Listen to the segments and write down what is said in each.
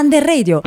Under Radio.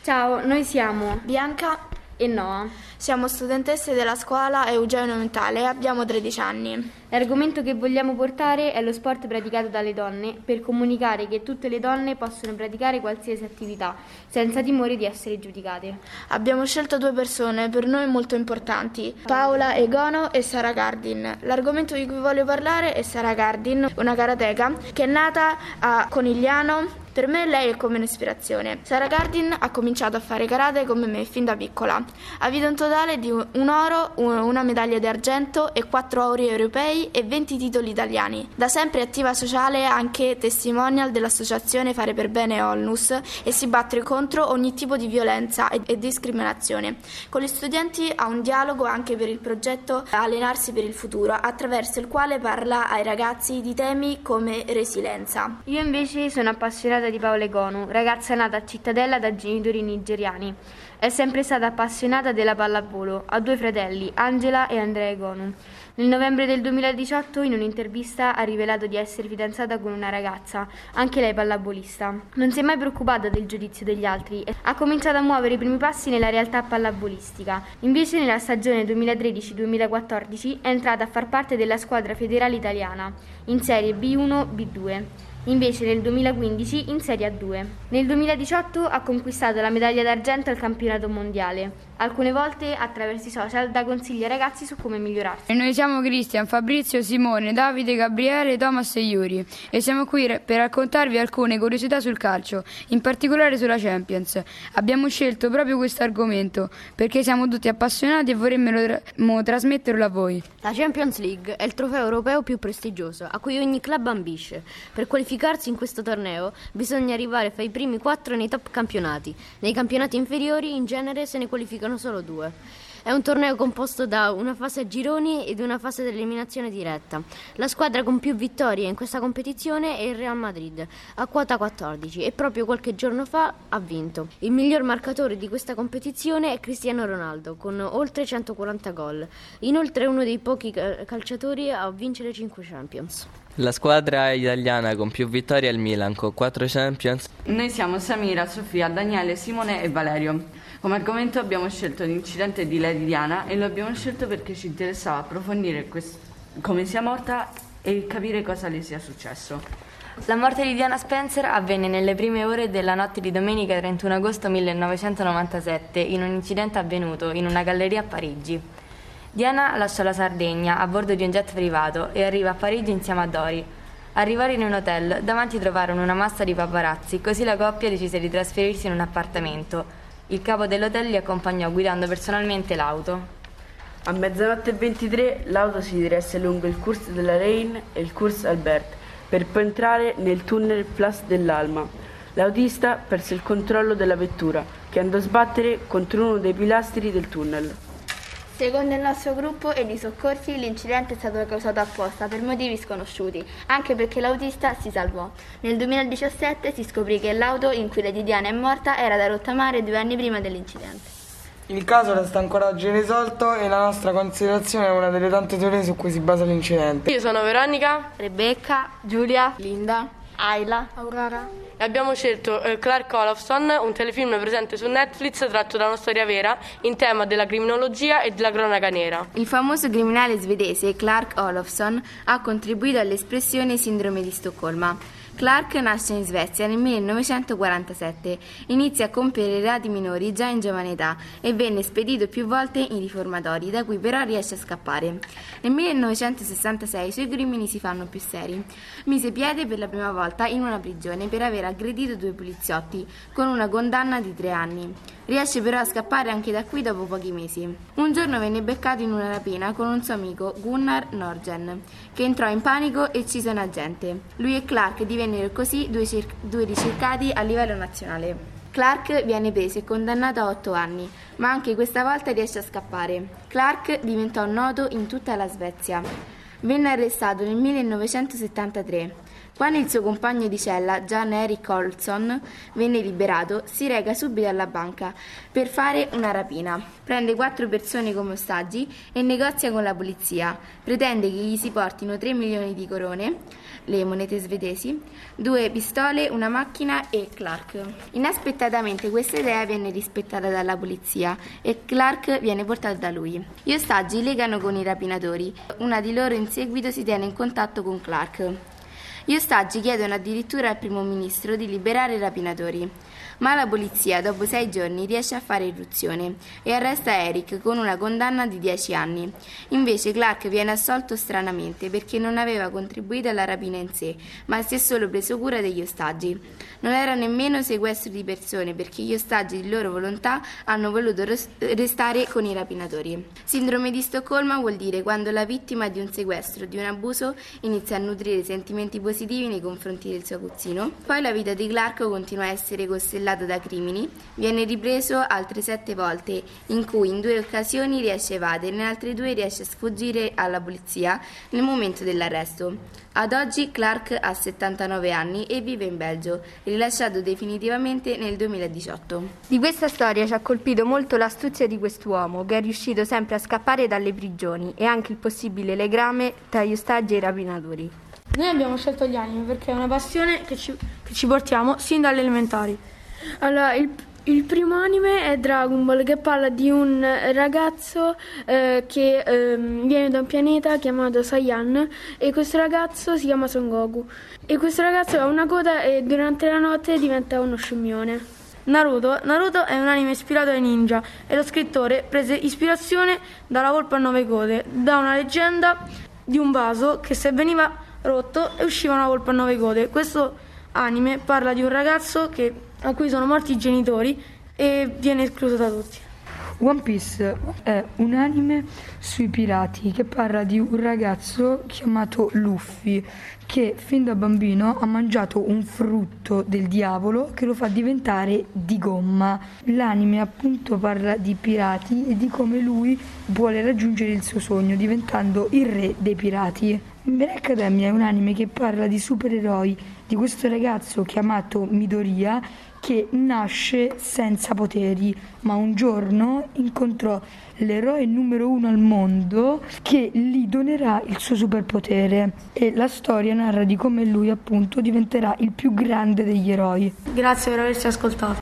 Ciao, noi siamo Bianca e Noah. Siamo studentesse della scuola Eugenio Mentale e abbiamo 13 anni. L'argomento che vogliamo portare è lo sport praticato dalle donne per comunicare che tutte le donne possono praticare qualsiasi attività senza timore di essere giudicate. Abbiamo scelto due persone per noi molto importanti, Paola Egono e Sara Gardin. L'argomento di cui voglio parlare è Sara Gardin, una karateka che è nata a Conigliano per me lei è come un'ispirazione. Sara Gardin ha cominciato a fare karate come me fin da piccola. Ha vinto un totale di un oro, una medaglia d'argento e quattro ori europei e 20 titoli italiani. Da sempre attiva sociale anche testimonial dell'associazione Fare per Bene Olnus e si batte contro ogni tipo di violenza e, discriminazione. Con gli studenti ha un dialogo anche per il progetto Allenarsi per il futuro, attraverso il quale parla ai ragazzi di temi come resilienza. Io invece sono appassionata di Paola Egonu, ragazza nata a Cittadella da genitori nigeriani. È sempre stata appassionata della pallavolo, ha due fratelli, Angela e Andrea Egonu. Nel novembre del 2018 in un'intervista ha rivelato di essere fidanzata con una ragazza, anche lei pallavolista. Non si è mai preoccupata del giudizio degli altri, ha cominciato a muovere i primi passi nella realtà pallavolistica. Invece nella stagione 2013-2014 è entrata a far parte della squadra federale italiana, in serie B1-B2 invece nel 2015 in Serie A2. Nel 2018 ha conquistato la medaglia d'argento al campionato mondiale. Alcune volte attraverso i social dà consigli ai ragazzi su come migliorarsi. E noi siamo Cristian, Fabrizio, Simone, Davide, Gabriele, Thomas e Yuri e siamo qui per raccontarvi alcune curiosità sul calcio, in particolare sulla Champions. Abbiamo scelto proprio questo argomento perché siamo tutti appassionati e vorremmo tra- trasmetterlo a voi. La Champions League è il trofeo europeo più prestigioso a cui ogni club ambisce. Per qualificarsi in questo torneo bisogna arrivare fra i primi quattro nei top campionati. Nei campionati inferiori in genere se ne qualificano sono solo due. È un torneo composto da una fase a gironi ed una fase dell'eliminazione diretta. La squadra con più vittorie in questa competizione è il Real Madrid, a quota 14, e proprio qualche giorno fa ha vinto. Il miglior marcatore di questa competizione è Cristiano Ronaldo, con oltre 140 gol. Inoltre è uno dei pochi calciatori a vincere 5 Champions. La squadra italiana con più vittorie è il Milan, con 4 Champions. Noi siamo Samira, Sofia, Daniele, Simone e Valerio. Come argomento abbiamo scelto l'incidente di Lady Diana e lo abbiamo scelto perché ci interessava approfondire come sia morta e capire cosa le sia successo. La morte di Diana Spencer avvenne nelle prime ore della notte di domenica 31 agosto 1997 in un incidente avvenuto in una galleria a Parigi. Diana lasciò la Sardegna a bordo di un jet privato e arriva a Parigi insieme a Dori. Arrivare in un hotel, davanti trovarono una massa di paparazzi, così la coppia decise di trasferirsi in un appartamento. Il capo dell'hotel li accompagnò guidando personalmente l'auto. A mezzanotte e 23 l'auto si diresse lungo il Cours della Reine e il Cours Albert per poi entrare nel tunnel Place dell'Alma. L'autista perse il controllo della vettura che andò a sbattere contro uno dei pilastri del tunnel. Secondo il nostro gruppo e di soccorsi l'incidente è stato causato apposta per motivi sconosciuti, anche perché l'autista si salvò. Nel 2017 si scoprì che l'auto in cui Lady Diana è morta era da rottamare due anni prima dell'incidente. Il caso resta ancora oggi irrisolto e la nostra considerazione è una delle tante teorie su cui si basa l'incidente. Io sono Veronica, Rebecca, Giulia, Linda, Ayla, Aurora e abbiamo scelto eh, Clark Olofsson, un telefilm presente su Netflix tratto da una storia vera in tema della criminologia e della cronaca nera. Il famoso criminale svedese Clark Olofsson ha contribuito all'espressione sindrome di Stoccolma. Clark nasce in Svezia nel 1947, inizia a compiere reati minori già in giovane età e venne spedito più volte in riformatori, da cui però riesce a scappare. Nel 1966 i suoi crimini si fanno più seri. Mise piede per la prima volta in una prigione per aver aggredito due poliziotti, con una condanna di tre anni. Riesce però a scappare anche da qui dopo pochi mesi. Un giorno venne beccato in una rapina con un suo amico, Gunnar Norgen, che entrò in panico e uccise un agente. Lui e Clark divennero così due, cer- due ricercati a livello nazionale. Clark viene preso e condannato a otto anni, ma anche questa volta riesce a scappare. Clark diventò noto in tutta la Svezia. Venne arrestato nel 1973. Quando il suo compagno di cella, John Eric Olson, venne liberato, si reca subito alla banca per fare una rapina. Prende quattro persone come ostaggi e negozia con la polizia. Pretende che gli si portino 3 milioni di corone le monete svedesi, due pistole, una macchina e Clark. Inaspettatamente questa idea viene rispettata dalla polizia e Clark viene portato da lui. Gli ostaggi legano con i rapinatori. Una di loro in seguito si tiene in contatto con Clark. Gli ostaggi chiedono addirittura al primo ministro di liberare i rapinatori. Ma la polizia, dopo sei giorni, riesce a fare irruzione e arresta Eric con una condanna di 10 anni. Invece Clark viene assolto stranamente perché non aveva contribuito alla rapina in sé, ma si è solo preso cura degli ostaggi. Non era nemmeno sequestro di persone perché gli ostaggi di loro volontà hanno voluto restare con i rapinatori. Sindrome di Stoccolma vuol dire quando la vittima di un sequestro di un abuso inizia a nutrire sentimenti positivi nei confronti del suo aguzzino. Poi la vita di Clark continua a essere costellata da crimini, viene ripreso altre sette volte, in cui in due occasioni riesce a evadere, in altre due riesce a sfuggire alla polizia nel momento dell'arresto. Ad oggi Clark ha 79 anni e vive in Belgio, rilasciato definitivamente nel 2018. Di questa storia ci ha colpito molto l'astuzia di quest'uomo, che è riuscito sempre a scappare dalle prigioni, e anche il possibile legame tra gli ostaggi e i rapinatori. Noi abbiamo scelto gli anime perché è una passione che ci, che ci portiamo sin dalle elementari. Allora, il, il, primo anime è Dragon Ball che parla di un ragazzo eh, che eh, viene da un pianeta chiamato Saiyan e questo ragazzo si chiama Son Goku. E questo ragazzo ha una coda e durante la notte diventa uno scimmione. Naruto. Naruto è un anime ispirato ai ninja e lo scrittore prese ispirazione dalla volpe a nove code, da una leggenda di un vaso che se veniva rotto usciva una volpe a nove code. Questo anime parla di un ragazzo che a cui sono morti i genitori e viene escluso da tutti. One Piece è un anime sui pirati che parla di un ragazzo chiamato Luffy che fin da bambino ha mangiato un frutto del diavolo che lo fa diventare di gomma. L'anime appunto parla di pirati e di come lui vuole raggiungere il suo sogno diventando il re dei pirati. Umbrella Academia è un anime che parla di supereroi, di questo ragazzo chiamato Midoriya che nasce senza poteri, ma un giorno incontrò l'eroe numero uno al mondo che gli donerà il suo superpotere e la storia narra di come lui appunto diventerà il più grande degli eroi. Grazie per averci ascoltato.